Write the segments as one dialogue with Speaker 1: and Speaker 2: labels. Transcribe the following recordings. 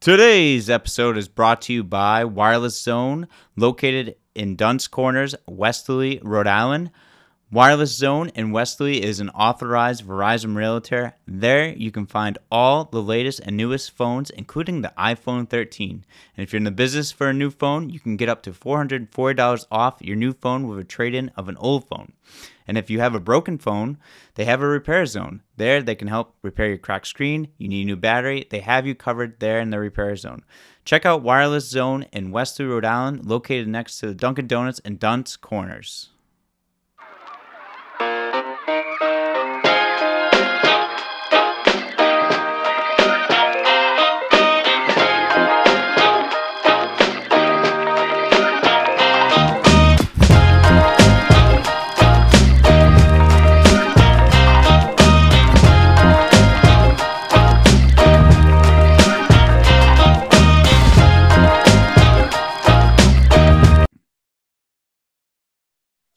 Speaker 1: Today's episode is brought to you by Wireless Zone, located in Dunn's Corners, Westerly, Rhode Island. Wireless Zone in Westerly is an authorized Verizon realtor. There you can find all the latest and newest phones, including the iPhone 13. And if you're in the business for a new phone, you can get up to $440 off your new phone with a trade in of an old phone. And if you have a broken phone, they have a repair zone. There they can help repair your cracked screen. You need a new battery, they have you covered there in the repair zone. Check out Wireless Zone in Westerly, Rhode Island, located next to the Dunkin' Donuts and Dunn's Corners.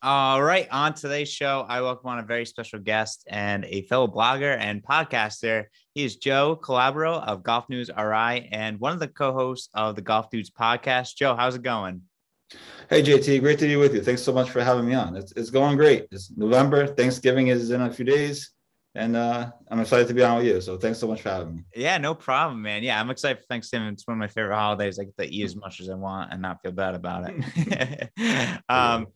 Speaker 1: All right, on today's show, I welcome on a very special guest and a fellow blogger and podcaster. He is Joe Calabro of Golf News RI and one of the co-hosts of the Golf Dudes podcast. Joe, how's it going?
Speaker 2: Hey JT, great to be with you. Thanks so much for having me on. It's, it's going great. It's November. Thanksgiving is in a few days, and uh, I'm excited to be on with you. So thanks so much for having me.
Speaker 1: Yeah, no problem, man. Yeah, I'm excited for Thanksgiving. It's one of my favorite holidays. I get to eat as much as I want and not feel bad about it. um,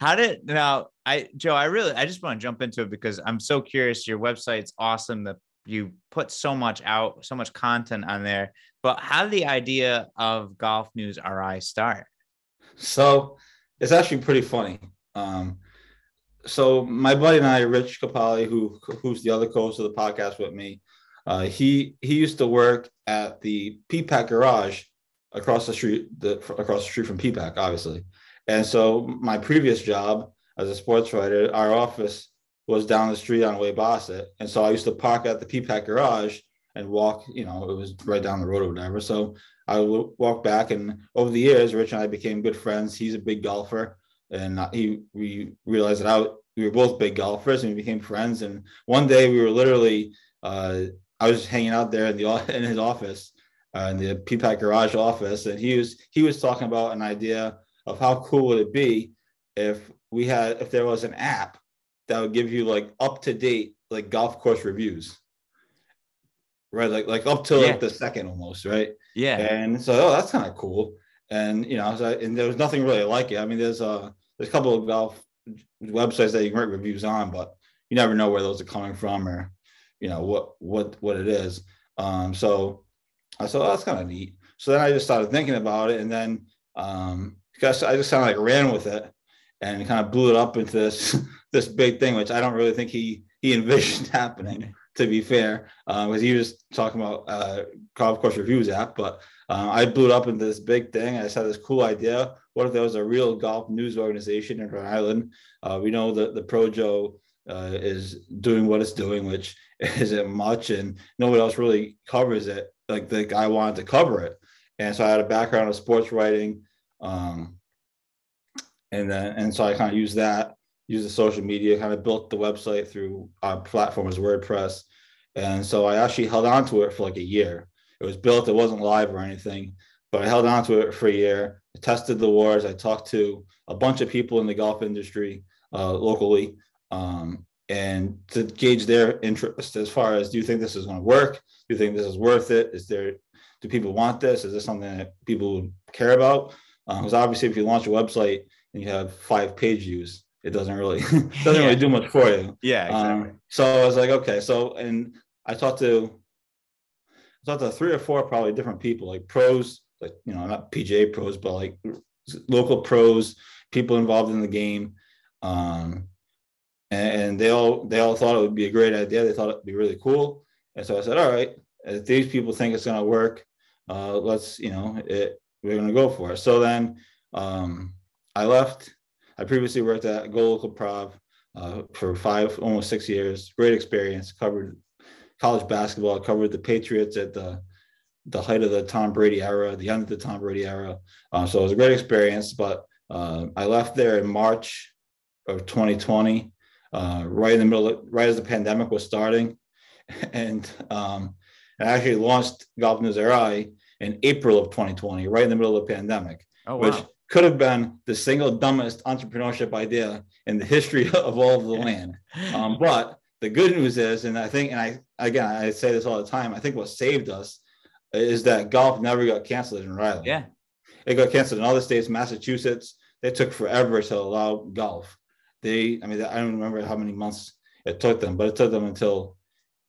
Speaker 1: how did now I Joe, I really I just want to jump into it because I'm so curious. Your website's awesome that you put so much out, so much content on there. But how did the idea of Golf News RI start?
Speaker 2: So it's actually pretty funny. Um, so my buddy and I, Rich Capali, who who's the other co-host of the podcast with me, uh, he he used to work at the PPAC garage across the street, the, across the street from PPAC, obviously. And so my previous job as a sports writer, our office was down the street on Weybosset. And so I used to park at the PPAC garage and walk, you know, it was right down the road or whatever. So I would walk back and over the years, Rich and I became good friends. He's a big golfer and he, we realized that I, we were both big golfers and we became friends. And one day we were literally, uh, I was hanging out there in the, in his office, uh, in the PPAC garage office. And he was, he was talking about an idea of how cool would it be if we had if there was an app that would give you like up to date like golf course reviews right like like up to yeah. like the second almost right
Speaker 1: yeah
Speaker 2: and so oh that's kind of cool and you know and there was nothing really like it. I mean there's a there's a couple of golf websites that you can write reviews on but you never know where those are coming from or you know what what what it is. Um so i thought oh, that's kind of neat. So then i just started thinking about it and then um because I just kind of like ran with it and kind of blew it up into this this big thing, which I don't really think he he envisioned happening. To be fair, because uh, he was talking about uh, golf course reviews app, but uh, I blew it up into this big thing. I just had this cool idea. What if there was a real golf news organization in Rhode Island? Uh, we know that the Projo uh, is doing what it's doing, which isn't much, and nobody else really covers it like the guy wanted to cover it. And so I had a background of sports writing, um, and then and so I kind of use that, use the social media, kind of built the website through our platform as WordPress. And so I actually held on to it for like a year. It was built, it wasn't live or anything, but I held on to it for a year. I tested the waters. I talked to a bunch of people in the golf industry uh, locally um, and to gauge their interest as far as do you think this is going to work? Do you think this is worth it? Is there do people want this? Is this something that people would care about? Because um, obviously, if you launch a website and you have five page views, it doesn't really doesn't yeah. really do much for you.
Speaker 1: Yeah, exactly. Um,
Speaker 2: so I was like, okay, so and I talked to I talked to three or four probably different people, like pros, like you know, not PGA pros, but like local pros, people involved in the game. Um, and, and they all they all thought it would be a great idea. They thought it'd be really cool. And so I said, all right, if these people think it's going to work, uh, let's you know it, we're going to go for it. So then um, I left. I previously worked at Go Local Prov uh, for five, almost six years. Great experience. Covered college basketball. I Covered the Patriots at the the height of the Tom Brady era, the end of the Tom Brady era. Uh, so it was a great experience. But uh, I left there in March of 2020, uh, right in the middle, of, right as the pandemic was starting, and um, I actually launched Golf News RI in April of 2020, right in the middle of the pandemic,
Speaker 1: Oh
Speaker 2: which could have been the single dumbest entrepreneurship idea in the history of all of the land. Um, but the good news is, and I think, and I again I say this all the time, I think what saved us is that golf never got canceled in Rhode Island.
Speaker 1: Yeah.
Speaker 2: It got canceled in other states, Massachusetts. They took forever to allow golf. They, I mean, I don't remember how many months it took them, but it took them until,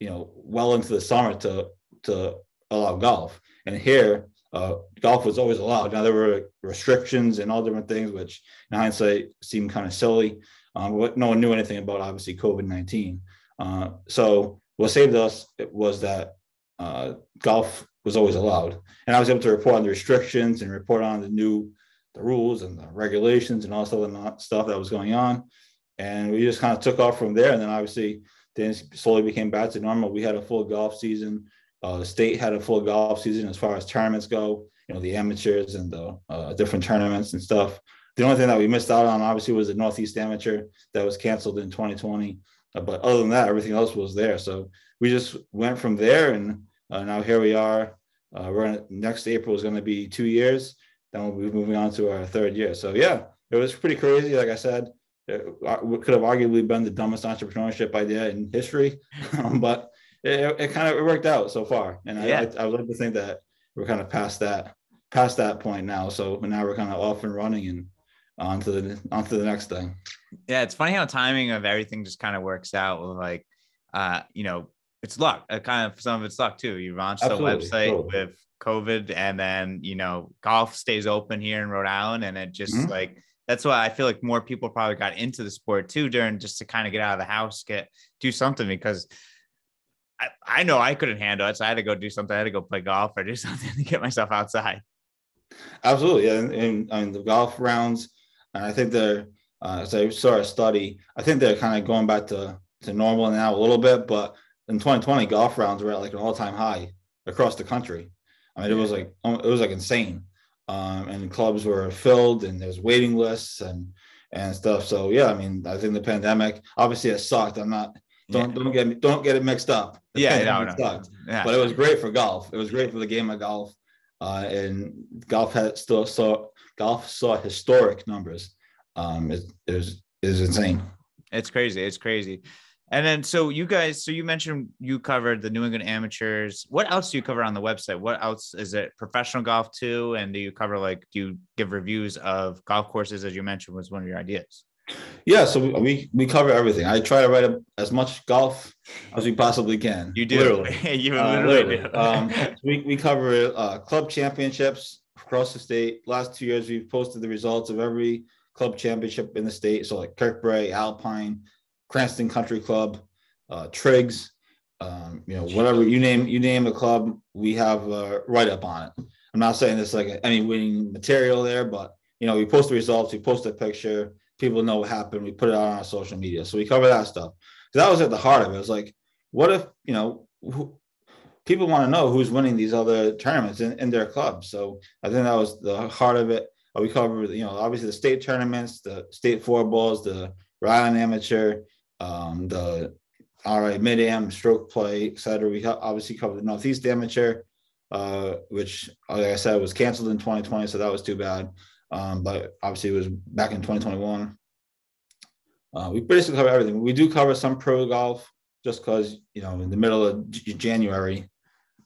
Speaker 2: you know, well into the summer to to allow golf. And here, uh, golf was always allowed. Now there were restrictions and all different things, which in hindsight seemed kind of silly. Um, no one knew anything about obviously COVID nineteen. Uh, so what saved us was that uh, golf was always allowed, and I was able to report on the restrictions and report on the new the rules and the regulations and all other stuff that was going on. And we just kind of took off from there. And then obviously things slowly became back to normal. We had a full golf season. Uh, the state had a full golf season as far as tournaments go, you know, the amateurs and the uh, different tournaments and stuff. The only thing that we missed out on, obviously, was the Northeast Amateur that was canceled in 2020. Uh, but other than that, everything else was there. So we just went from there. And uh, now here we are. Uh, we're in, next April is going to be two years then we'll be moving on to our third year. So yeah, it was pretty crazy. Like I said, it could have arguably been the dumbest entrepreneurship idea in history, um, but it, it, kind of it worked out so far. And yeah. I, I, I would like to think that we're kind of past that past that point now. So now we're kind of off and running and on to the on to the next thing.
Speaker 1: Yeah, it's funny how timing of everything just kind of works out. With like, uh, you know, it's luck. Uh, kind of some of it's luck too. You launched Absolutely. the website totally. with COVID, and then you know golf stays open here in Rhode Island, and it just mm-hmm. like that's why I feel like more people probably got into the sport too during just to kind of get out of the house, get do something because I, I know I couldn't handle it, so I had to go do something. I had to go play golf or do something to get myself outside.
Speaker 2: Absolutely, yeah, and, and I mean the golf rounds, and I think they're uh, as I saw a study, I think they're kind of going back to to normal now a little bit, but in 2020 golf rounds were at like an all-time high across the country. I mean, it was like it was like insane, um, and clubs were filled, and there's waiting lists and and stuff. So yeah, I mean, I think the pandemic obviously it sucked. I'm not don't yeah. don't get me don't get it mixed up.
Speaker 1: The yeah, no, no.
Speaker 2: Sucked. Yeah. But it was great for golf. It was great for the game of golf, uh, and golf had still saw golf saw historic numbers. Um, it, it was it was insane.
Speaker 1: It's crazy. It's crazy. And then, so you guys, so you mentioned you covered the New England amateurs. What else do you cover on the website? What else is it professional golf too? And do you cover like, do you give reviews of golf courses as you mentioned was one of your ideas?
Speaker 2: Yeah, so we we cover everything. I try to write as much golf as we possibly can.
Speaker 1: You do.
Speaker 2: Literally.
Speaker 1: you uh, literally, literally.
Speaker 2: do. um, we, we cover uh, club championships across the state. Last two years, we've posted the results of every club championship in the state. So like Kirkbrae, Alpine, Cranston Country Club, uh, Triggs, um, you know, whatever you name you name a club, we have a write up on it. I'm not saying this like any winning material there, but you know, we post the results, we post a picture, people know what happened, we put it on our social media, so we cover that stuff. So that was at the heart of it. It was like, what if you know, who, people want to know who's winning these other tournaments in, in their clubs. So I think that was the heart of it. We covered, you know, obviously the state tournaments, the state four balls, the Rhode Island Amateur, um, the all right mid am, stroke play, etc. We obviously covered the Northeast Amateur, uh, which, like I said, was canceled in 2020, so that was too bad. Um, but obviously, it was back in 2021. Uh, we basically cover everything. We do cover some pro golf, just because you know, in the middle of J- January,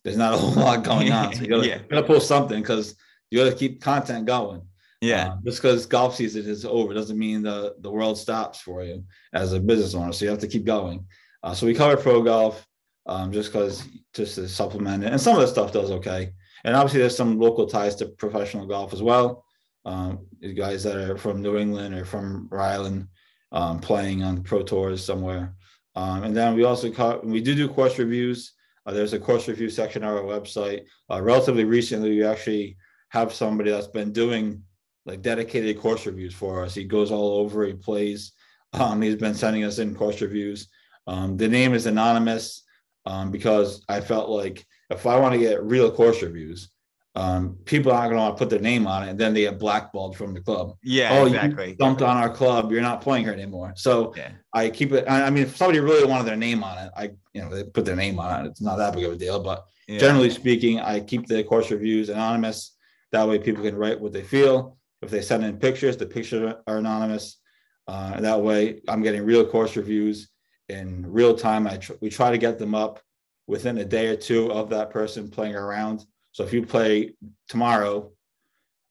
Speaker 2: there's not a whole lot going on. So you gotta, yeah. gotta post something because you gotta keep content going.
Speaker 1: Yeah.
Speaker 2: Uh, just because golf season is over doesn't mean the, the world stops for you as a business owner. So you have to keep going. Uh, so we cover pro golf um, just because just to supplement it. And some of the stuff does okay. And obviously there's some local ties to professional golf as well. Um, guys that are from New England or from Rhode Island um, playing on pro tours somewhere. Um, and then we also co- we do do course reviews. Uh, there's a course review section on our website. Uh, relatively recently, we actually have somebody that's been doing like dedicated course reviews for us. He goes all over. He plays. Um, he's been sending us in course reviews. Um, the name is anonymous um, because I felt like if I want to get real course reviews, um, people aren't going to want to put their name on it, and then they get blackballed from the club.
Speaker 1: Yeah, oh, exactly.
Speaker 2: You dumped on our club. You're not playing here anymore. So yeah. I keep it. I mean, if somebody really wanted their name on it, I you know they put their name on it. It's not that big of a deal, but yeah. generally speaking, I keep the course reviews anonymous. That way, people can write what they feel. If they send in pictures, the pictures are anonymous. Uh, that way, I'm getting real course reviews in real time. I tr- we try to get them up within a day or two of that person playing around. So if you play tomorrow,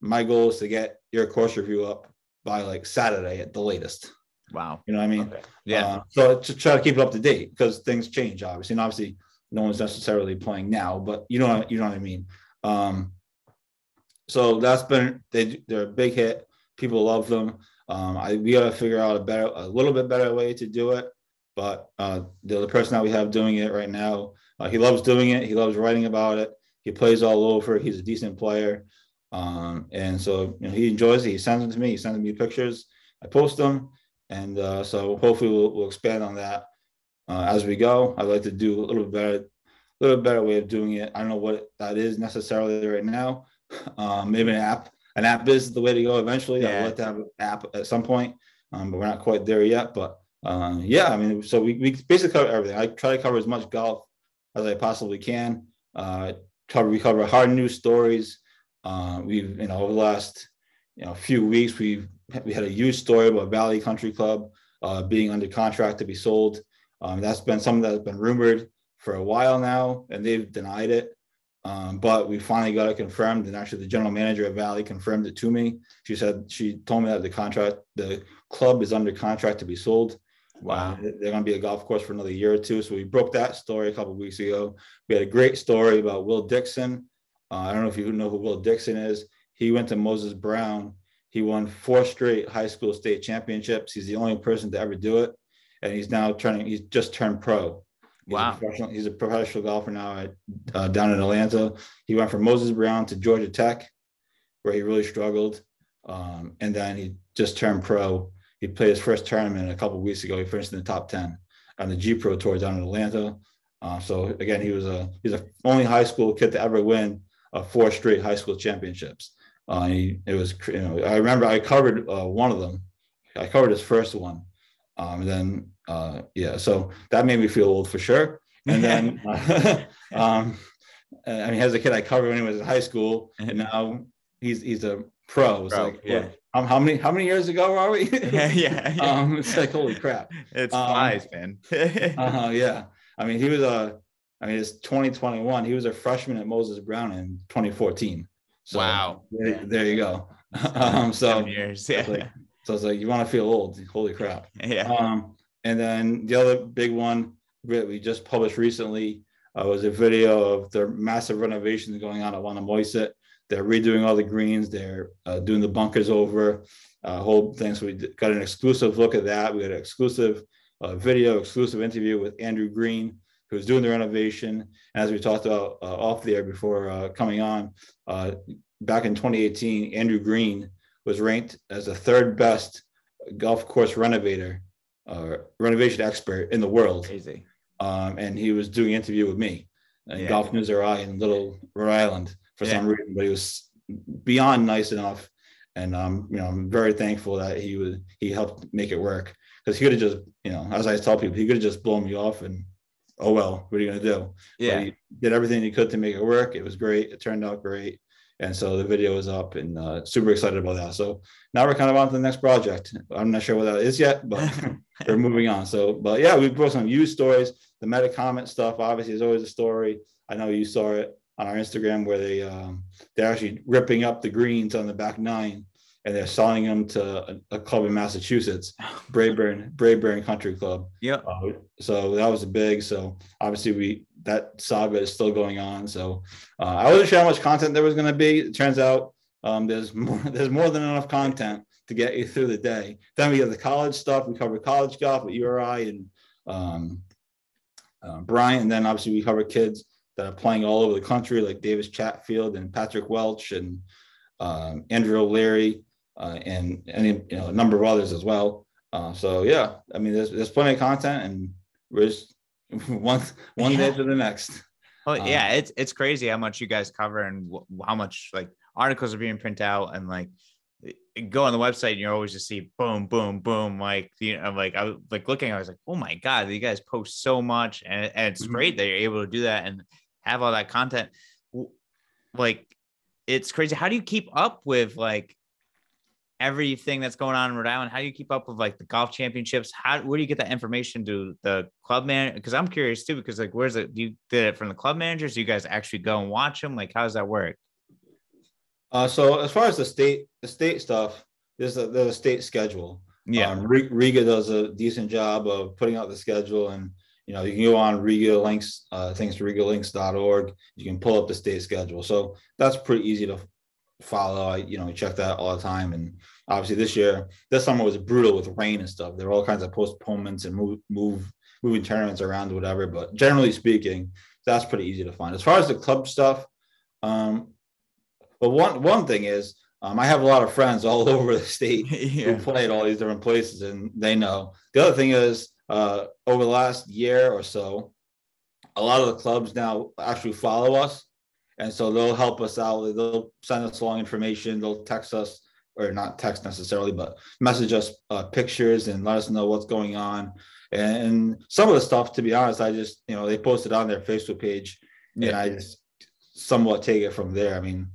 Speaker 2: my goal is to get your course review up by like Saturday at the latest.
Speaker 1: Wow.
Speaker 2: You know what I mean?
Speaker 1: Okay.
Speaker 2: Yeah. Uh, so to try to keep it up to date because things change, obviously. And obviously, no one's necessarily playing now, but you know, you know what I mean. Um, so that's been they they're a big hit. People love them. Um, I we got to figure out a better, a little bit better way to do it. But uh, the, the person that we have doing it right now, uh, he loves doing it. He loves writing about it. He plays all over. He's a decent player, um, and so you know, he enjoys it. He sends them to me. He sends me pictures. I post them, and uh, so hopefully we'll, we'll expand on that uh, as we go. I'd like to do a little better, a little better way of doing it. I don't know what that is necessarily right now. Um, maybe an app. An app is the way to go eventually. Yeah. I'd like to have an app at some point, um, but we're not quite there yet. But uh, yeah, I mean, so we, we basically cover everything. I try to cover as much golf as I possibly can. Uh, cover we cover hard news stories. Uh, we've you know over the last you know few weeks we've we had a huge story about Valley Country Club uh, being under contract to be sold. Um, that's been something that's been rumored for a while now, and they've denied it. Um, but we finally got it confirmed, and actually, the general manager of Valley confirmed it to me. She said she told me that the contract, the club is under contract to be sold.
Speaker 1: Wow.
Speaker 2: Uh, they're going to be a golf course for another year or two. So we broke that story a couple weeks ago. We had a great story about Will Dixon. Uh, I don't know if you know who Will Dixon is. He went to Moses Brown. He won four straight high school state championships. He's the only person to ever do it. And he's now turning, he's just turned pro. He's
Speaker 1: wow.
Speaker 2: A he's a professional golfer now at, uh, down in Atlanta. He went from Moses Brown to Georgia Tech, where he really struggled. Um, and then he just turned pro he played his first tournament a couple weeks ago. He finished in the top ten on the G Pro Tour down in Atlanta. Uh, so again, he was a he's the only high school kid to ever win uh, four straight high school championships. Uh, he, it was you know I remember I covered uh, one of them. I covered his first one. Um, and then uh, yeah, so that made me feel old for sure. And then um, I mean, as a kid, I covered when he was in high school, and now he's he's a pro. It's pro, like yeah. Um, how many how many years ago are we?
Speaker 1: yeah, yeah, yeah.
Speaker 2: Um, it's like holy crap.
Speaker 1: It's um, flies, man.
Speaker 2: uh, yeah. I mean, he was a. I mean, it's 2021. He was a freshman at Moses Brown in 2014. So
Speaker 1: wow.
Speaker 2: There, there you go. um, so
Speaker 1: years. Yeah.
Speaker 2: Like, so I was like you want to feel old. Holy crap.
Speaker 1: Yeah.
Speaker 2: Um, and then the other big one that we just published recently uh, was a video of the massive renovations going on at Wannamoisett. They're redoing all the greens. They're uh, doing the bunkers over, uh, whole thing. So we got an exclusive look at that. We got an exclusive uh, video, exclusive interview with Andrew Green, who's doing the renovation. And as we talked about uh, off the air before uh, coming on, uh, back in 2018, Andrew Green was ranked as the third best golf course renovator, or renovation expert in the world.
Speaker 1: Crazy.
Speaker 2: Um, and he was doing an interview with me, yeah. Golf News RI in Little Rhode Island for yeah. some reason, but he was beyond nice enough. And um, you know, I'm very thankful that he was he helped make it work because he could have just, you know, as I tell people, he could have just blown me off and oh well, what are you gonna do?
Speaker 1: Yeah,
Speaker 2: but he did everything he could to make it work. It was great. It turned out great. And so the video is up and uh, super excited about that. So now we're kind of on to the next project. I'm not sure what that is yet, but we're moving on. So, but yeah, we put some used stories. The Metacomet stuff obviously is always a story. I know you saw it on our Instagram where they um, they're actually ripping up the greens on the back nine and they're selling them to a, a club in Massachusetts, Braeburn Braeburn Country Club.
Speaker 1: Yeah.
Speaker 2: Uh, so that was a big. So obviously we that saga is still going on. So uh, I wasn't sure how much content there was going to be. It turns out um, there's more there's more than enough content to get you through the day. Then we have the college stuff. We cover college golf with URI and um, uh, Bryant, and then obviously we cover kids that are playing all over the country, like Davis Chatfield and Patrick Welch and um, Andrew O'Leary uh, and you know a number of others as well. Uh, so yeah, I mean, there's there's plenty of content, and we're just one one yeah. day to the next.
Speaker 1: Well, um, yeah, it's it's crazy how much you guys cover and w- how much like articles are being printed out and like go on the website and you're always just see boom, boom, boom. Like, you know, like I was like looking, I was like, oh my God, you guys post so much. And, and it's mm-hmm. great that you're able to do that. And have all that content. Like, it's crazy. How do you keep up with like everything that's going on in Rhode Island? How do you keep up with like the golf championships? How where do you get that information? Do the club man? Because I'm curious too. Because like, where's it? Do you did it from the club managers? Do you guys actually go and watch them? Like, how does that work?
Speaker 2: Uh, so as far as the state, the state stuff, there's a there's a state schedule.
Speaker 1: Yeah,
Speaker 2: um, Riga does a decent job of putting out the schedule, and you know you can go on Riga links, uh, thanks to RigaLinks.org. You can pull up the state schedule, so that's pretty easy to follow. I you know we check that all the time, and obviously this year, this summer was brutal with rain and stuff. There were all kinds of postponements and move move moving tournaments around, whatever. But generally speaking, that's pretty easy to find. As far as the club stuff, um, but one one thing is um, I have a lot of friends all over the state yeah. who play at all these different places, and they know. The other thing is, uh, over the last year or so, a lot of the clubs now actually follow us, and so they'll help us out. They'll send us along information. They'll text us or not text necessarily, but message us uh, pictures and let us know what's going on. And some of the stuff, to be honest, I just, you know, they posted on their Facebook page yeah. and I just somewhat take it from there. I mean,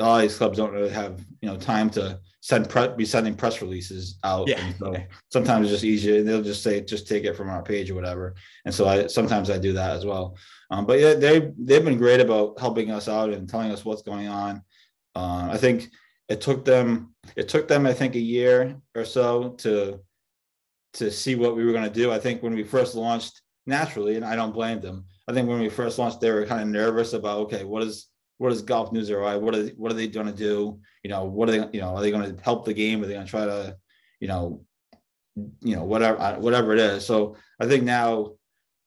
Speaker 2: all these clubs don't really have, you know, time to send pre- be sending press releases out.
Speaker 1: Yeah.
Speaker 2: so sometimes it's just easier. They'll just say, just take it from our page or whatever. And so I, sometimes I do that as well. Um, but yeah, they, they've been great about helping us out and telling us what's going on. Uh, I think it took them it took them i think a year or so to to see what we were going to do. I think when we first launched naturally and i don't blame them i think when we first launched they were kind of nervous about okay what is what is golf news or what are what are they going to do? You know what are they you know are they going to help the game? Are they going to try to you know you know whatever uh, whatever it is. So i think now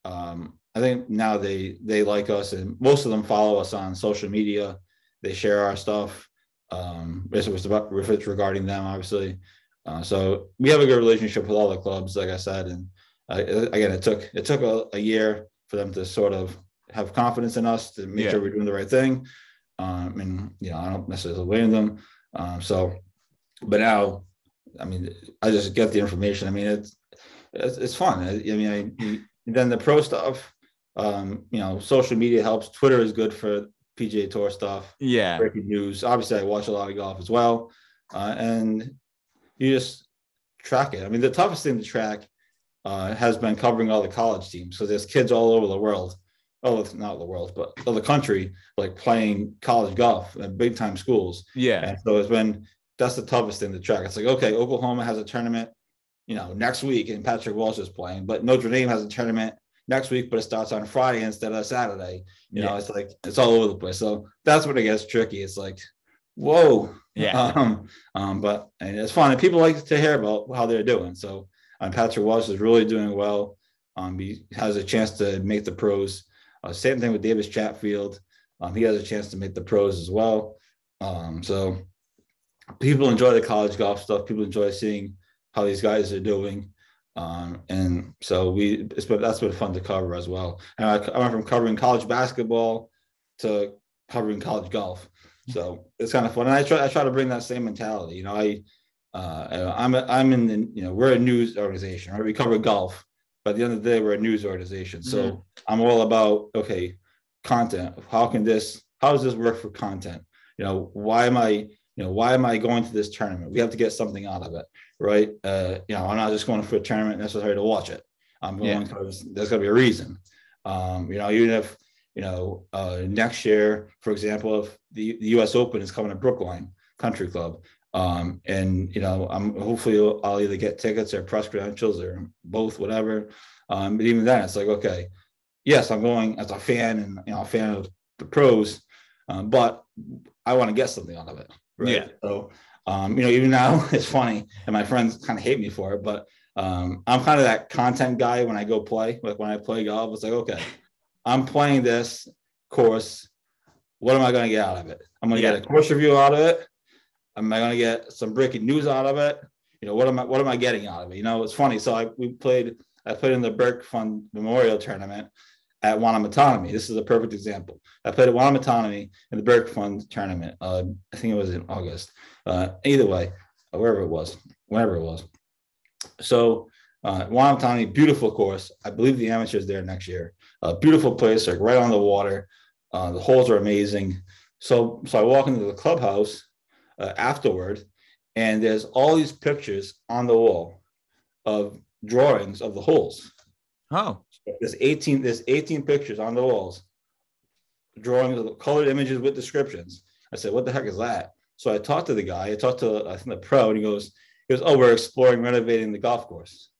Speaker 2: um i think now they they like us and most of them follow us on social media. They share our stuff um, if it's about if it's regarding them, obviously. Uh, so we have a good relationship with all the clubs, like I said, and uh, again, it took it took a, a, year for them to sort of have confidence in us to make yeah. sure we're doing the right thing. Um, and you know, I don't necessarily blame them. Um, so, but now, I mean, I just get the information. I mean, it's it's, it's fun. I, I mean, I, then the pro stuff. Um, you know, social media helps. Twitter is good for PGA Tour stuff.
Speaker 1: Yeah.
Speaker 2: Breaking news. Obviously, I watch a lot of golf as well. Uh, and you just track it. I mean, the toughest thing to track uh, has been covering all the college teams. So there's kids all over the world. Oh, it's not the world, but of the country, like playing college golf at big time schools.
Speaker 1: Yeah.
Speaker 2: And so it's been that's the toughest thing to track. It's like, okay, Oklahoma has a tournament, you know, next week and Patrick Welch is playing, but Notre Dame has a tournament next week, but it starts on Friday instead of Saturday. You yeah. know, it's like it's all over the place. So that's when it gets tricky. It's like, whoa.
Speaker 1: Yeah.
Speaker 2: Um, um, but and it's fun. And people like to hear about how they're doing. So um, Patrick Welch is really doing well. Um, he has a chance to make the pros. Uh, same thing with Davis Chatfield. Um, he has a chance to make the pros as well. Um, so people enjoy the college golf stuff. People enjoy seeing how these guys are doing. Um, and so we, it's been, that's been fun to cover as well. And I, I, went from covering college basketball to covering college golf. So it's kind of fun. And I try, I try to bring that same mentality. You know, I, uh, I'm, a, I'm in the, you know, we're a news organization, right? We cover golf, but at the end of the day, we're a news organization. So mm-hmm. I'm all about, okay, content. How can this, how does this work for content? You know, why am I, you know, why am I going to this tournament? We have to get something out of it right? Uh, you know, I'm not just going for a tournament necessarily to watch it. I'm going yeah. because there's going to be a reason. Um, you know, even if you know uh, next year, for example, if the, the U.S. Open is coming to Brookline Country Club, um, and you know, I'm hopefully I'll either get tickets or press credentials or both, whatever. Um, but even then, it's like okay, yes, I'm going as a fan and you know a fan of the pros, um, but I want to get something out of it. Right?
Speaker 1: Yeah.
Speaker 2: So um, you know, even now it's funny, and my friends kind of hate me for it, but um, I'm kind of that content guy when I go play. Like when I play golf, it's like, okay, I'm playing this course. What am I going to get out of it? I'm going to yeah. get a course review out of it. Am I going to get some breaking news out of it? You know, what am I what am I getting out of it? You know, it's funny. So I we played. I played in the Burke Fund Memorial Tournament at Wanumetonomy. This is a perfect example. I played at Wanumetonomy in the Burke Fund Tournament. Uh, I think it was in August. Uh, either way, wherever it was, whenever it was. So uh, Wanumetonomy, beautiful course. I believe the amateurs there next year. A beautiful place, like right on the water. Uh, the holes are amazing. So, so I walk into the clubhouse uh, afterward, and there's all these pictures on the wall of drawings of the holes.
Speaker 1: Oh,
Speaker 2: There's 18. There's 18 pictures on the walls, drawings of colored images with descriptions. I said, "What the heck is that?" So I talked to the guy. I talked to I think the pro, and he goes, "He goes, oh, we're exploring renovating the golf course."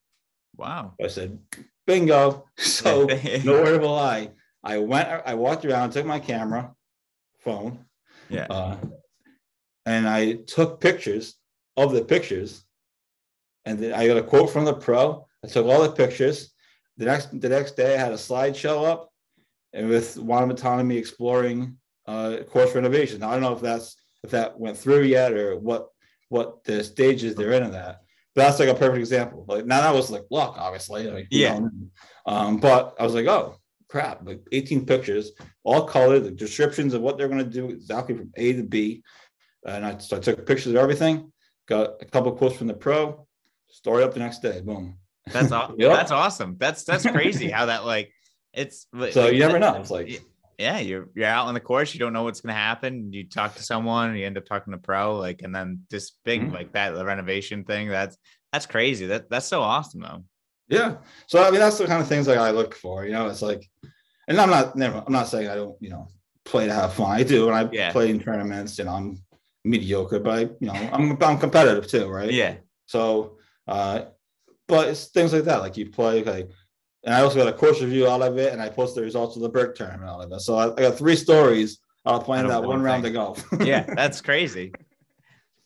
Speaker 1: wow.
Speaker 2: I said, "Bingo!" So no word of a lie. I went. I walked around, took my camera, phone,
Speaker 1: yeah.
Speaker 2: uh, and I took pictures of the pictures. And then I got a quote from the pro. I took all the pictures. The next the next day, I had a slideshow up, and with Wanumetonomy exploring uh, course renovation. Now, I don't know if that's if that went through yet or what what the stages they're in of that. But that's like a perfect example. Like now that was like luck, obviously. Like,
Speaker 1: Yeah.
Speaker 2: Um, but I was like, oh crap, like 18 pictures, all colored, the descriptions of what they're going to do exactly from A to B. And I, so I took pictures of everything, got a couple quotes from the pro, story up the next day. Boom.
Speaker 1: That's aw-
Speaker 2: Yep.
Speaker 1: that's awesome. That's that's crazy how that like it's
Speaker 2: So
Speaker 1: like
Speaker 2: you never know. It's like,
Speaker 1: yeah, you're you're out on the course, you don't know what's gonna happen. You talk to someone, you end up talking to pro, like, and then this big
Speaker 2: Mhm.
Speaker 1: like that, the renovation thing. That's that's crazy. That that's so awesome though.
Speaker 2: yeah. So I mean, that's the kind of things like I look for. You know, it's like, and I'm not never. I'm not saying I don't. You know, play to have fun. I do, and I
Speaker 1: Yeah.
Speaker 2: play in tournaments, and I'm mediocre, but I, you know, I'm I'm competitive too, right?
Speaker 1: Yeah.
Speaker 2: So, uh, but it's things like that. Like you play, like, and I also got a course review out of it, and I post the results of the Burke tournament out of it. So I, I got three stories out of playing that
Speaker 1: one
Speaker 2: round of golf.
Speaker 1: Yeah, that's crazy.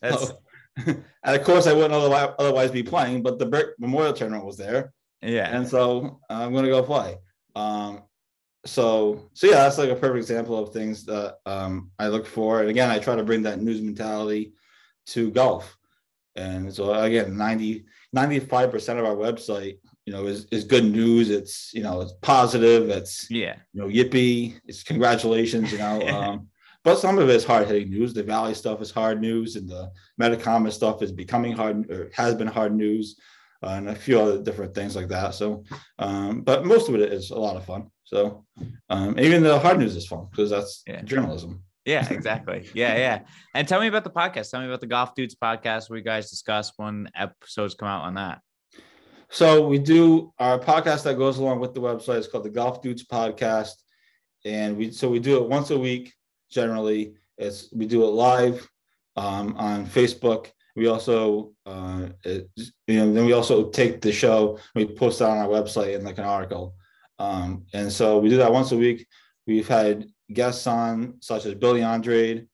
Speaker 1: That's
Speaker 2: So- and of course, I wouldn't otherwise, otherwise be playing, but the Burke Memorial Tournament was there,
Speaker 1: yeah.
Speaker 2: and so I'm going to go play. Um, so, so yeah, that's like a perfect example of things that um, I look for. And again, I try to bring that news mentality to golf. And so again, 90, 95% of our website, you know, is, is good news. It's, you know, it's positive. It's,
Speaker 1: Yeah.
Speaker 2: you know, yippee, it's congratulations, you know. Um, but some of it is hard hitting news. The Valley stuff is hard news, and the Metacomet stuff is becoming hard or has been hard news, uh, and a few other different things like that. So, um, but most of it is a lot of fun. So, um, even the hard news is fun because that's
Speaker 1: Yeah.
Speaker 2: journalism.
Speaker 1: Yeah, exactly. Yeah, yeah. And tell me about the podcast. Tell me about the Golf Dudes podcast where you guys discuss when episodes come out on that.
Speaker 2: So we do our podcast that goes along with the website is called the Golf Dudes Podcast, and we so we do it once a week generally. It's we do it live um, on Facebook. We also uh, it, you know then we also take the show we post it on our website in like an article, um, and so we do that once a week. We've had guests on such as Billy Andrade.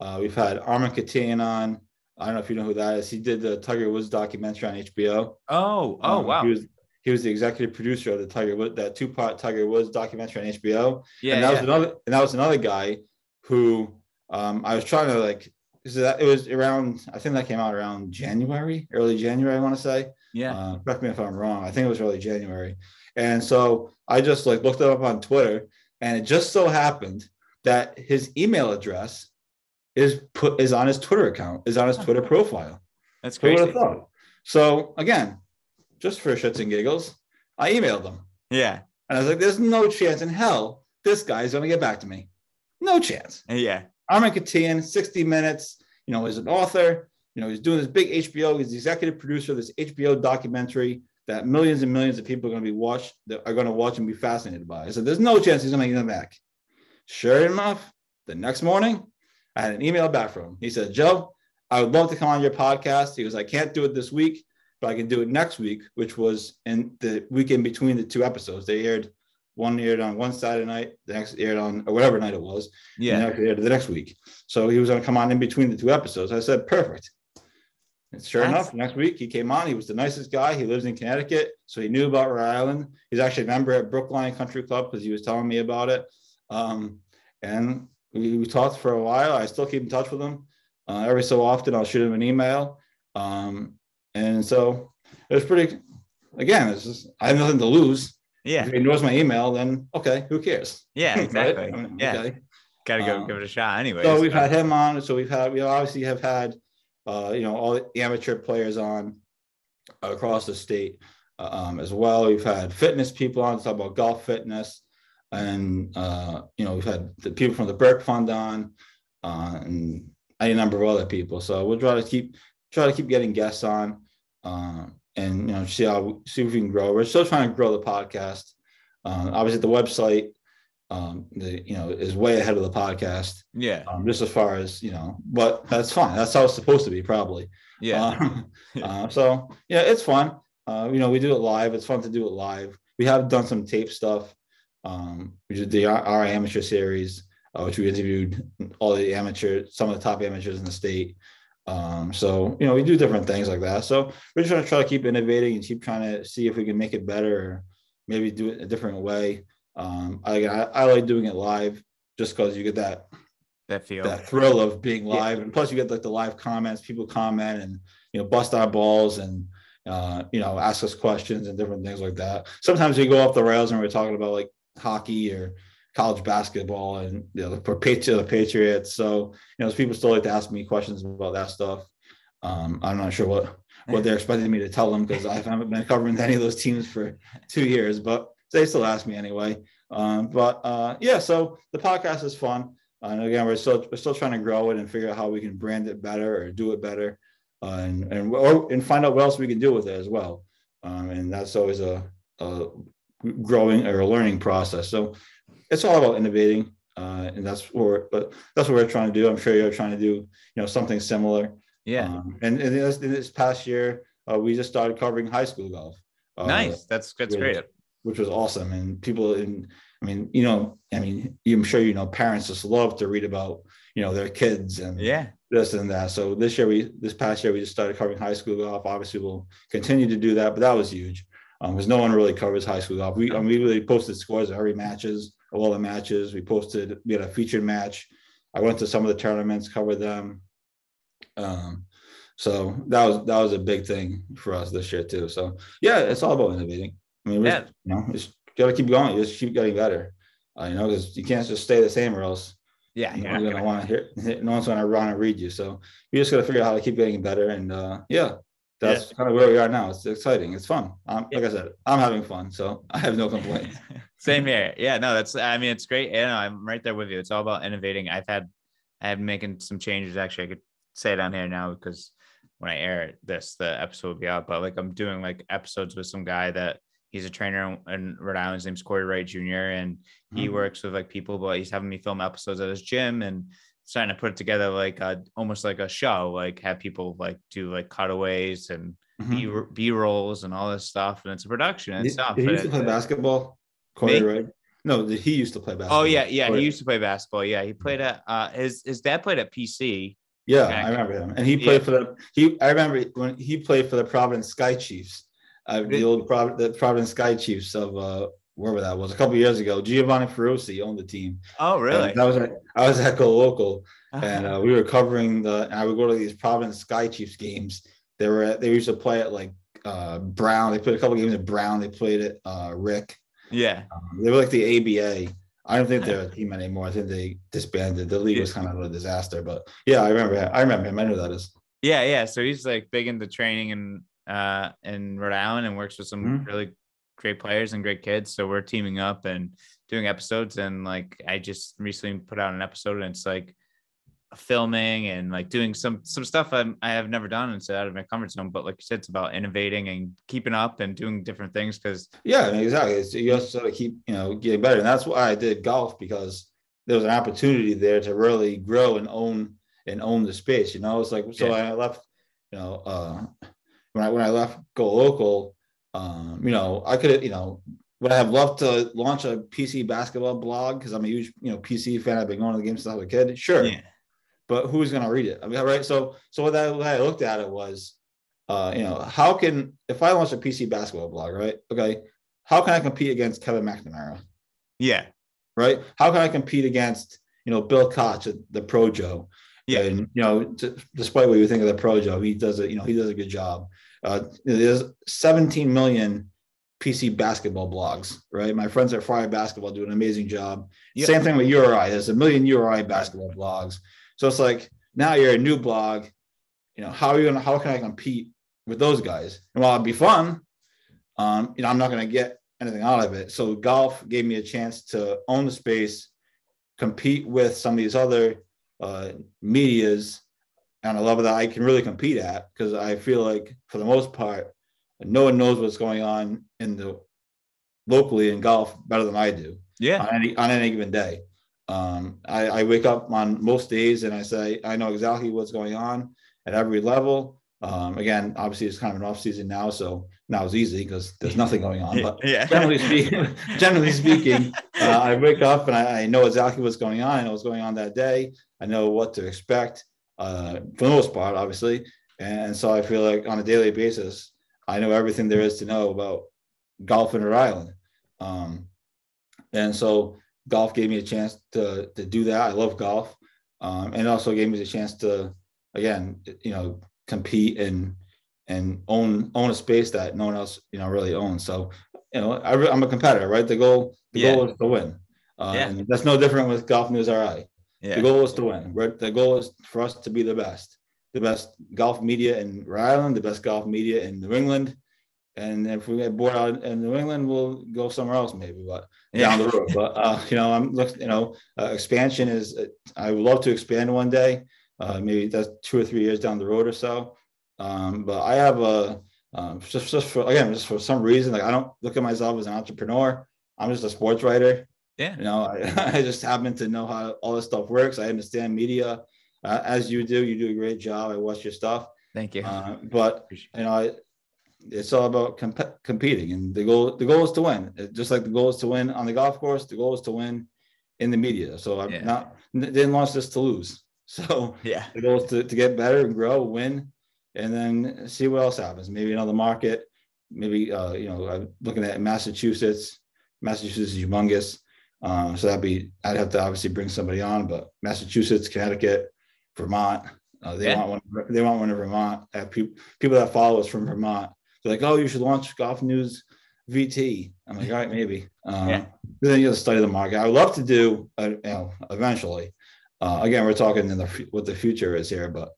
Speaker 2: Uh, we've had Armen Keteyian on. I don't know if you know who that is. He did the Tiger Woods documentary on HBO.
Speaker 1: Oh, oh,
Speaker 2: Um,
Speaker 1: wow.
Speaker 2: He was he was the executive producer of the Tiger Wood that two part Tiger Woods documentary on HBO.
Speaker 1: yeah,
Speaker 2: and that was another and that was another guy who um, I was trying to like because that it was around I think that came out around January, early January, I want to say.
Speaker 1: yeah.
Speaker 2: Uh, correct me if I'm wrong. I think it was early January. And so I just like looked it up on Twitter, and it just so happened that his email address is put is on his Twitter account, is on his Twitter profile.
Speaker 1: That's crazy.
Speaker 2: So again, just for shits and giggles, I emailed them.
Speaker 1: Yeah,
Speaker 2: And I was like, there's no chance in hell this guy's gonna get back to me. No chance.
Speaker 1: Uh, yeah,
Speaker 2: Armen Keteyian, 60 minutes, you know, is an author, you know, he's doing this big HBO, he's the executive producer of this HBO documentary that millions and millions of people are gonna be watched that are gonna watch and be fascinated by. So there's no chance he's gonna get him back. Sure enough, the next morning, I had an email back from him. He said, Joe, I would love to come on your podcast. He goes, I can't do it this week, but I can do it next week, which was in the weekend between the two episodes. They aired one aired on one Saturday night, the next aired on or whatever night it was,
Speaker 1: yeah.
Speaker 2: and next the next week. So he was going to come on in between the two episodes. I said, perfect. And sure
Speaker 1: That's-
Speaker 2: enough, next week he came on. He was the nicest guy. He lives in Connecticut, so he knew about Rhode Island. He's actually a member at Brookline Country Club because he was telling me about it. Um, and we, we talked for a while. I still keep in touch with him. Uh, every so often, I'll shoot him an email. Um, and so it was pretty. Again, it's just I have nothing to lose.
Speaker 1: Yeah,
Speaker 2: If he ignores my email, then okay, who cares?
Speaker 1: yeah,
Speaker 2: Right?
Speaker 1: exactly.
Speaker 2: I mean,
Speaker 1: Yeah,
Speaker 2: okay.
Speaker 1: gotta go
Speaker 2: Um,
Speaker 1: give it a shot anyway.
Speaker 2: So we've had him on. So we've had we obviously have had uh, you know all the amateur players on across the state uh, um, as well. We've had fitness people on to talk about golf fitness. and uh, you know we've had the people from the Burke Fund on, uh, and any number of other people. So we'll try to keep try to keep getting guests on, uh, and you know see how see if we can grow. We're still trying to grow the podcast. Uh, obviously, the website um, the you know is way ahead of the podcast.
Speaker 1: Yeah.
Speaker 2: Um, just as far as you know, but that's fine. That's how it's supposed to be, probably.
Speaker 1: Yeah.
Speaker 2: Uh, uh, so yeah, it's fun. Uh, you know, we do it live. It's fun to do it live. We have done some tape stuff. Um, we did the our amateur series, uh, which we interviewed all the amateur, some of the top amateurs in the state. Um, so you know, we do different things like that. So we're just trying to try to keep innovating and keep trying to see if we can make it better, or maybe do it a different way. Um, I, I, I like doing it live just because you get that
Speaker 1: that feel
Speaker 2: that thrill of being live, yeah. and plus you get like the live comments, people comment and you know bust our balls and uh, you know ask us questions and different things like that. Sometimes we go off the rails and we're talking about like hockey or college basketball and you know Patriot, the Patriots. So you know people still like to ask me questions about that stuff. Um, I'm not sure what what they're expecting me to tell them because I haven't been covering any of those teams for two years, but they still ask me anyway. Um, but uh, yeah, so the podcast is fun. And again, we're still we're still trying to grow it and figure out how we can brand it better or do it better, uh, and and or, and find out what else we can do with it as well. Um, and that's always a, a, growing or a learning process. So it's all about innovating, uh, and that's what but that's what we're trying to do. I'm sure you're trying to do you know something similar.
Speaker 1: Yeah.
Speaker 2: Um, and, and this, this, past year, uh, we just started covering high school golf.
Speaker 1: Uh, nice. That's that's great
Speaker 2: which was awesome. And people in, I mean, you know, I mean, I'm sure you know, parents just love to read about, you know, their kids and
Speaker 1: yeah,
Speaker 2: this and that. So this year, we this past year, we just started covering high school golf. Obviously, we'll continue to do that, but that was huge because um, no one really covers high school golf. We, we really posted scores of every matches, of all the matches. We posted, we had a featured match. I went to some of the tournaments, covered them. Um, so that was that was a big thing for us this year too. So yeah, it's all about innovating. I mean, yeah. you know, just gotta keep going. You just keep getting better. Uh, you know, because you can't just stay the same, or else
Speaker 1: yeah,
Speaker 2: no one's gonna want to hear. No one's gonna run and read you. So you just gotta figure out how to keep getting better. And uh, yeah, that's yeah. kind of where we are now. It's exciting. It's fun. Um, yeah. Like I said, I'm having fun, so I have no complaints.
Speaker 1: Same here. Yeah, no, that's. I mean, it's great. And I'm right there with you. It's all about innovating. I've had, I have making some changes. Actually, I could say it on here now because when I air this, the episode will be out. But like, I'm doing like episodes with some guy that he's a trainer in Rhode Island. His name's Corey Wright Jr. And he mm-hmm. works with like people, but he's having me film episodes at his gym and starting to put it together like a, almost like a show, like have people like do like cutaways and mm-hmm. B, B rolls and all this stuff. And it's a production and
Speaker 2: did,
Speaker 1: stuff.
Speaker 2: Did he used to play basketball? Corey Wright? No, he used to play basketball.
Speaker 1: Oh yeah, yeah, he used to play basketball. Yeah, he played at uh his his dad played at PC.
Speaker 2: Yeah, I remember him, and he played yeah. for the he. I remember when he played for the Providence Sky Chiefs uh, the old Prov- the Providence Sky Chiefs of uh, wherever that was a couple years ago. Giovanni Ferrosi owned the team.
Speaker 1: Oh, really?
Speaker 2: And that was I was at Go Local, uh-huh. and uh, we were covering the. I would go to these Providence Sky Chiefs games. They were at, they used to play at like uh, Brown. They played a couple games at Brown. They played at uh, RIC.
Speaker 1: Yeah,
Speaker 2: um, they were like the ABA. I don't think they're a team anymore. I think they disbanded. The league was kind of a disaster, but yeah, I remember. I remember him. I know that is.
Speaker 1: Yeah, yeah. So he's like big into training and uh, in Rhode Island and works with some mm-hmm. really great players and great kids. So we're teaming up and doing episodes. And like I just recently put out an episode, and it's like filming and like doing some some stuff I'm, I have never done and so out of my comfort zone. But like you said, it's about innovating and keeping up and doing different things. Because
Speaker 2: yeah, exactly. It's, you have to sort of keep you know getting better, and that's why I did golf because there was an opportunity there to really grow and own and own the space. You know, it's like so yeah. I left. You know, uh, when I when I left Go Local, um, you know, I could you know would I have loved to launch a PC basketball blog because I'm a huge you know PC fan. I've been going to the games since I was a kid. Sure, yeah. but who's going to read it? I mean, right. So so what, that, what I looked at it was, uh, you know, how can if I launch a PC basketball blog, right? Okay, how can I compete against Kevin McNamara?
Speaker 1: Yeah.
Speaker 2: Right. How can I compete against you know Bill Koch, at the ProJo? Yeah. And you know, t- despite what you think of the ProJo, he does it. You know, he does a good job. Uh, there's 17 million PC basketball blogs, right? My friends at Friar Basketball do an amazing job. Yep. Same thing with URI. There's a million URI basketball blogs. So it's like now you're a new blog. You know, how are you gonna how can I compete with those guys? And while it'd be fun, um, you know, I'm not gonna get anything out of it. So golf gave me a chance to own the space, compete with some of these other uh, medias on a level that I can really compete at because I feel like for the most part, no one knows what's going on in the locally in golf better than I do.
Speaker 1: Yeah.
Speaker 2: On any on any given day. Um, I, I wake up on most days and I say I know exactly what's going on at every level. Um, again, obviously it's kind of an off season now, so now it's easy because there's nothing going on. But
Speaker 1: yeah.
Speaker 2: generally speaking, generally speaking, uh, I wake up and I, I, know exactly what's going on. I know what's going on that day. I know what to expect uh, for the most part, obviously. And so I feel like on a daily basis, I know everything there is to know about golf in Rhode Island. Um, and so golf gave me a chance to to do that. I love golf, um, and also gave me the chance to again, you know, compete and and own own a space that no one else you know really owns. So you know, I, am a competitor, right? The goal the yeah. goal is to win. Uh, yeah. And that's no different with Golf News RI. Yeah. The goal is to win. The goal is for us to be the best, the best golf media in Rhode Island, the best golf media in New England, and if we get bored out in New England, we'll go somewhere else maybe, but yeah. down the road. But uh, you know, I'm looking. You know, uh, expansion is. Uh, I would love to expand one day. Uh, maybe that's two or three years down the road or so. Um, but I have a um, just just for again just for some reason like I don't look at myself as an entrepreneur. I'm just a sports writer.
Speaker 1: Yeah.
Speaker 2: You know, I, I just happen to know how all this stuff works. I understand media uh, as you do. You do a great job. I watch your stuff.
Speaker 1: Thank you.
Speaker 2: Uh, but you know, I, it's all about comp- competing, and the goal the goal is to win. It, just like the goal is to win on the golf course, the goal is to win in the media. So I'm yeah. not didn't launch this to lose. So
Speaker 1: yeah,
Speaker 2: the goal is to, to get better and grow, win, and then see what else happens. Maybe another market. Maybe uh, you know, I'm looking at Massachusetts. Massachusetts is humongous. Um, so that'd be I'd have to obviously bring somebody on, but Massachusetts, Connecticut, Vermont. Uh, they yeah. want one. They want one in Vermont. Have people people that follow us from Vermont they're like, oh, you should launch Golf News VT. I'm like, all right, maybe. Uh, yeah. Then you have to study the market. I would love to do, uh, you know, eventually. Uh, again, we're talking in the what the future is here, but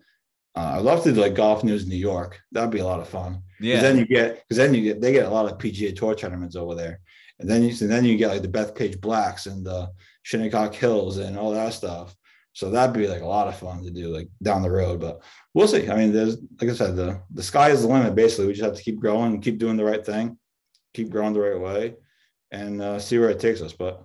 Speaker 2: uh, I'd love to do like Golf News New York. That'd be a lot of fun.
Speaker 1: Yeah.
Speaker 2: Then you get because then you get they get a lot of PGA Tour tournaments over there, and then you then you get like the Bethpage Blacks and the Shinnecock Hills and all that stuff. So that'd be like a lot of fun to do like down the road. But we'll see. I mean, there's like I said, the the sky is the limit. Basically, we just have to keep growing and keep doing the right thing, keep growing the right way, and uh, see where it takes us. But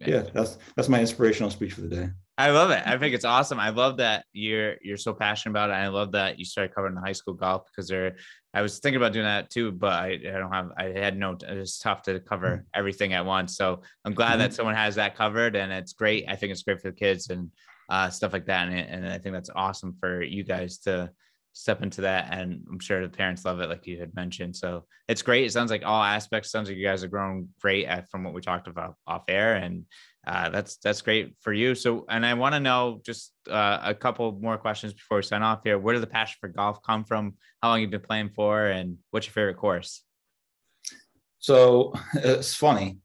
Speaker 2: yeah, that's that's my inspirational speech for the day.
Speaker 1: I love it. I think it's awesome. I love that you're you're so passionate about it. I love that you started covering the high school golf because there. I was thinking about doing that too, but I, I don't have. I had no. It's tough to cover mm-hmm. everything at once. So I'm glad mm-hmm. that someone has that covered, and it's great. I think it's great for the kids, and uh, stuff like that. And, and I think that's awesome for you guys to step into that. And I'm sure the parents love it, like you had mentioned. So it's great. It sounds like all aspects. Sounds like you guys are growing great at, from what we talked about off air, and uh, that's that's great for you. So, and I want to know just uh, a couple more questions before we sign off here. Where did the passion for golf come from? How long you've been playing for, and what's your favorite course?
Speaker 2: So it's funny.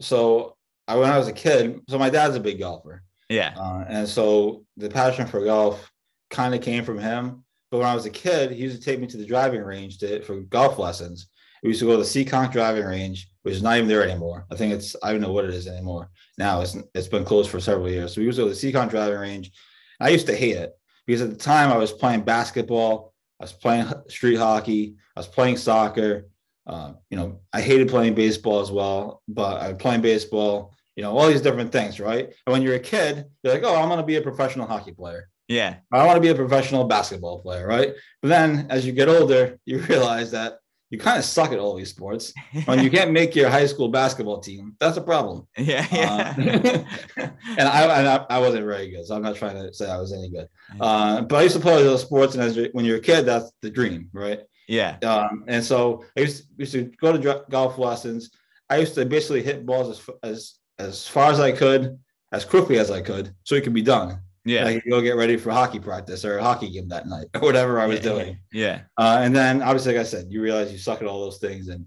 Speaker 2: So I, when I was a kid, so my dad's a big golfer.
Speaker 1: Yeah.
Speaker 2: Uh, and so the passion for golf kind of came from him. But when I was a kid, he used to take me to the driving range to, for golf lessons. We used to go to the Seekonk driving range, which is not even there anymore. I think it's I don't know what it is anymore. Now it's it's been closed for several years. So we used to go to the Seekonk driving range. I used to hate it because at the time I was playing basketball, I was playing street hockey, I was playing soccer. Uh, you know, I hated playing baseball as well, but I was playing baseball you know, all these different things, right? And when you're a kid, you're like, oh, I'm going to be a professional hockey player.
Speaker 1: Yeah.
Speaker 2: I want to be a professional basketball player, right? But then as you get older, you realize that you kind of suck at all these sports. when you can't make your high school basketball team, that's a problem.
Speaker 1: Yeah. yeah.
Speaker 2: Uh, and I, and I, I wasn't very good, so I'm not trying to say I was any good. Uh, but I used to play those sports, and as when you're a kid, that's the dream, right?
Speaker 1: Yeah.
Speaker 2: Um, and so I used, used to go to golf lessons. I used to basically hit balls as, as as far as I could, as quickly as I could, so it could be done.
Speaker 1: Yeah,
Speaker 2: I could go get ready for hockey practice or a hockey game that night or whatever I was
Speaker 1: yeah,
Speaker 2: doing.
Speaker 1: Yeah,
Speaker 2: uh, and then obviously, like I said, you realize you suck at all those things, and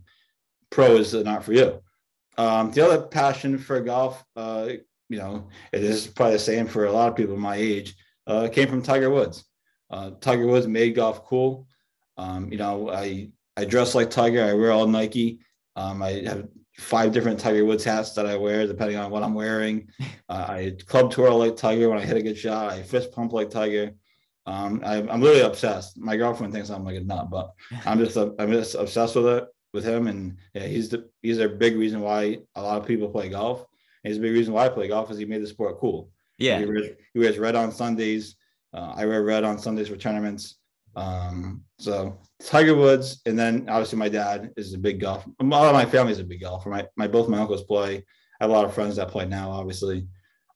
Speaker 2: pro is not for you. Um, the other passion for golf, uh, you know, it is probably the same for a lot of people my age. Uh, came from Tiger Woods. Uh, Tiger Woods made golf cool. Um, you know, I I dress like Tiger. I wear all Nike. Um, I have five different Tiger Woods hats that I wear depending on what I'm wearing. Uh, I club twirl like Tiger when I hit a good shot. I fist pump like Tiger. Um, I, am really obsessed. My girlfriend thinks I'm like a nut, but I'm just I'm just obsessed with it with him. And yeah, he's the he's a big reason why a lot of people play golf. And he's a big reason why I play golf is he made the sport cool.
Speaker 1: Yeah,
Speaker 2: he wears, he wears red on Sundays. Uh, I wear red on Sundays for tournaments. Um, so Tiger Woods, and then obviously my dad is a big golf. A lot of my family is a big golfer. My my both my uncles play. I have a lot of friends that play now, obviously.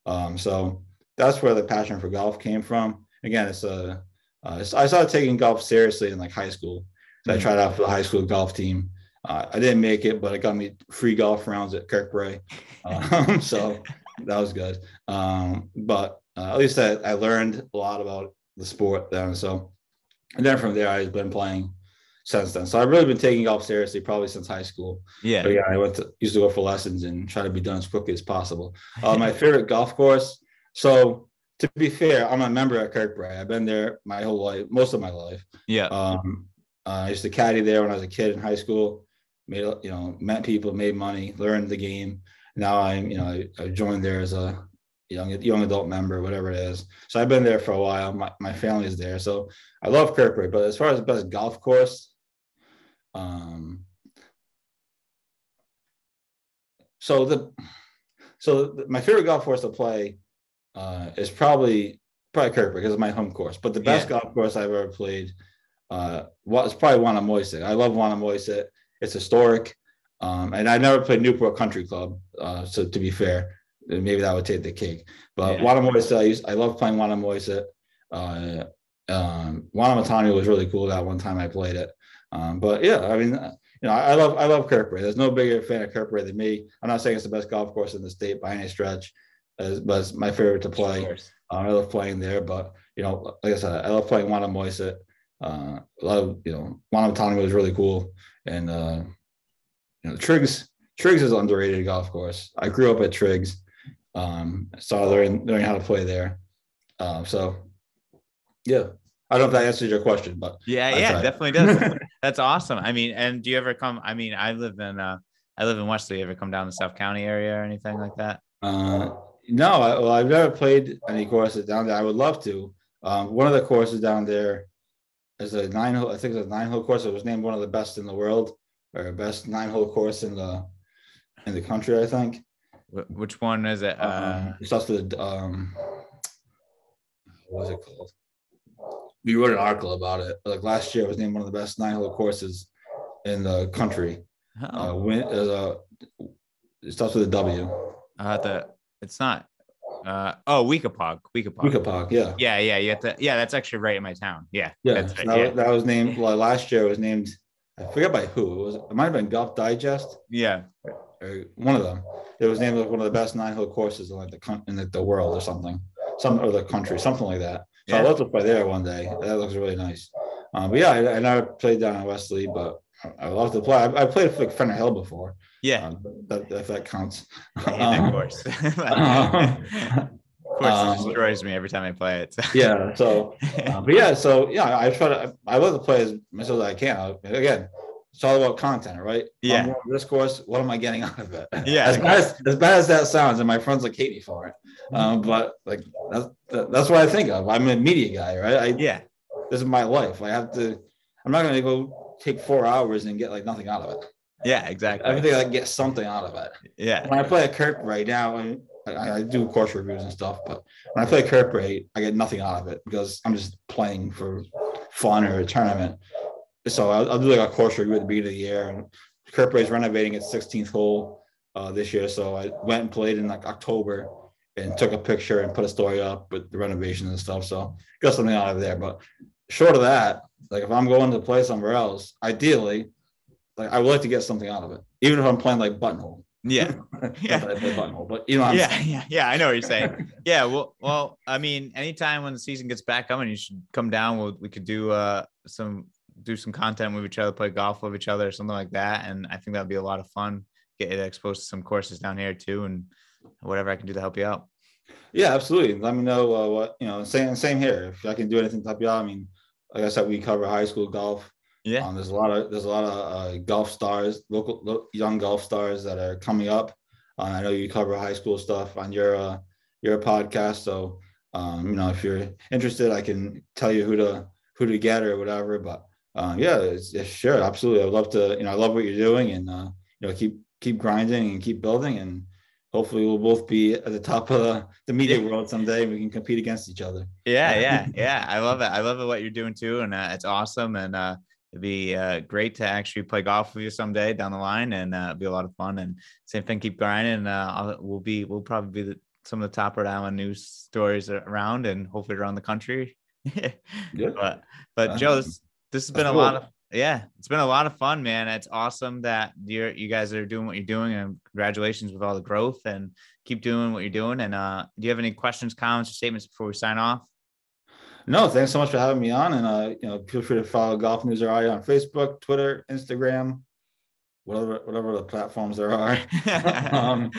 Speaker 2: Um, so that's where the passion for golf came from. Again, it's a uh, I started taking golf seriously in like high school. So mm-hmm. I tried out for the high school golf team. Uh, I didn't make it, but it got me free golf rounds at Kirkbrae. Um, so that was good. Um, but uh, at least I, I learned a lot about the sport then. So and then from there, I've been playing since then. So I've really been taking golf seriously probably since high school.
Speaker 1: Yeah.
Speaker 2: But yeah, I went to used to go for lessons and try to be done as quickly as possible. Uh, my favorite golf course. So to be fair, I'm a member at Kirkbrae. I've been there my whole life, most of my life.
Speaker 1: Yeah.
Speaker 2: Um, uh, I used to caddy there when I was a kid in high school. Made you know, met people, made money, learned the game. Now I'm, you know, I, I joined there as a young young adult member, whatever it is. So I've been there for a while. My my family is there, so I love Kirkbrae. But as far as the best golf course, um, so the so the, my favorite golf course to play uh, is probably probably Kirkbrae because it's my home course. But the best yeah. golf course I've ever played uh, was probably Wannamoisett. I love Wannamoisett. It's historic. Um, and I never played Newport Country Club. Uh, so to be fair, maybe that would take the cake. But yeah. I used I love playing Wannamoisett. Uh, um, Wanumetonomy was really cool that one time I played it. Um, but yeah, I mean, you know, I, I love I love Kirkbrae. There's no bigger fan of Kirkbrae than me. I'm not saying it's the best golf course in the state by any stretch, as, but it's my favorite to play. Uh, I love playing there, but you know, like I said, I love playing Wannamoisett. Uh, a lot of you know, Wanumetonomy was really cool, and uh, you know, Triggs Triggs is underrated golf course. I grew up at Triggs. Um, saw learning learning how to play there. Um, so yeah, I don't know if that answers your question, but
Speaker 1: yeah, I yeah, tried. definitely does. That's awesome. I mean, and do you ever come? I mean, I live in uh, I live in Westerly. You ever come down to the South County area or anything like that?
Speaker 2: Uh, no, I, well, I've never played any courses down there. I would love to. Um, one of the courses down there is a nine hole. I think it's a nine hole course. It was named one of the best in the world, or best nine hole course in the in the country. I think.
Speaker 1: Which one is it? Uh,
Speaker 2: um, it's also the um, what was it called? We wrote an article about it. Like last year, it was named one of the best nine hole courses in the country. Oh. Uh, win, uh, it starts with a W.
Speaker 1: Uh, the it's not. Uh, oh, Weekapaug. Weekapaug.
Speaker 2: Weekapaug, yeah.
Speaker 1: Yeah, yeah. You have to, yeah, that's actually right in my town. Yeah.
Speaker 2: Yeah. Right, that, yeah. that was named, well, last year it was named, I forget by who. It was, it might have been Golf Digest.
Speaker 1: Yeah.
Speaker 2: Or one of them it was named like one of the best nine hole courses in like the in like the world or something, some or the country, something like that. So yeah. I'd love to play there one day. That looks really nice. Um, but yeah, I, I, never played down in Westerly, but I love to play. I, I played like Fenner Hill before.
Speaker 1: Yeah,
Speaker 2: um, that, if that counts.
Speaker 1: Yeah, um, of course. of course, it um, destroys me every time I play it.
Speaker 2: So. Yeah. So, uh, but yeah. So yeah, I try to. I love to play as much as I can. Again, it's all about content, right?
Speaker 1: Yeah.
Speaker 2: This course, what am I getting out of it?
Speaker 1: Yeah.
Speaker 2: As bad as, as bad as that sounds, and my friends like hate me for it. Um, but like that's that's what I think of. I'm a media guy, right? I,
Speaker 1: yeah.
Speaker 2: This is my life. I have to. I'm not going to go take four hours and get like nothing out of it.
Speaker 1: Yeah, exactly.
Speaker 2: I think I get something out of it.
Speaker 1: Yeah.
Speaker 2: When I play a Kirk right now, I, I, do course reviews and stuff, but when I play Kirkbrae, I get nothing out of it because I'm just playing for fun or a tournament so I'll, I'll, do like a course review at the beginning of the year. And Kirkbrae is renovating its 16th hole uh, this year, so I went and played in like October and took a picture and put a story up with the renovations and stuff. So got something out of there. But short of that, like if I'm going to play somewhere else, ideally, like I would like to get something out of it, even if I'm playing like buttonhole.
Speaker 1: Yeah, yeah.
Speaker 2: buttonhole, but you know,
Speaker 1: yeah, yeah, yeah. I know what you're saying. yeah, well, well, I mean, anytime when the season gets back coming, you should come down. We'll, we could do uh some do some content with each other, play golf with each other, something like that. And I think that'd be a lot of fun. Get exposed to some courses down here too, and whatever I can do to help you out.
Speaker 2: Yeah, absolutely. Let me know uh, what you know. Same same here. If I can do anything to help you out, I mean, like I said, we cover high school golf. Yeah. Um, there's a lot of there's a lot of uh, golf stars, local young golf stars that are coming up. Uh, I know you cover high school stuff on your uh, your podcast, so um, you know if you're interested, I can tell you who to who to get or whatever. But uh, yeah, it's, it's, sure, absolutely. I'd love to. You know, I love what you're doing, and uh, you know, keep keep grinding and keep building, and hopefully we'll both be at the top of the, the media world someday and we can compete against each other
Speaker 1: yeah yeah yeah i love it i love it what you're doing too and uh, it's awesome and uh, it'd be uh, great to actually play golf with you someday down the line and uh, it'd be a lot of fun and same thing keep grinding uh, we'll be we'll probably be the, some of the top Rhode Island news stories around and hopefully around the country yeah. but but Joe this, this has been a cool. lot of yeah, it's been a lot of fun, man. It's awesome that you're you guys are doing what you're doing, and congratulations with all the growth and keep doing what you're doing. And uh, do you have any questions, comments, or statements before we sign off?
Speaker 2: No, thanks so much for having me on, and uh, you know, feel free to follow Golf News RI on Facebook, Twitter, Instagram, whatever whatever the platforms there are. um,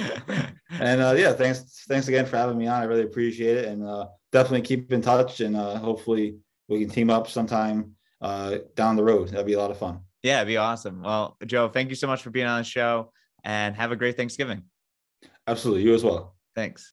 Speaker 2: and uh, yeah, thanks thanks again for having me on. I really appreciate it, and uh, definitely keep in touch, and uh, hopefully we can team up sometime uh, down the road. That'd be a lot of fun.
Speaker 1: Yeah, it'd be awesome. Well, Joe, thank you so much for being on the show and have a great Thanksgiving.
Speaker 2: Absolutely. You as well.
Speaker 1: Thanks.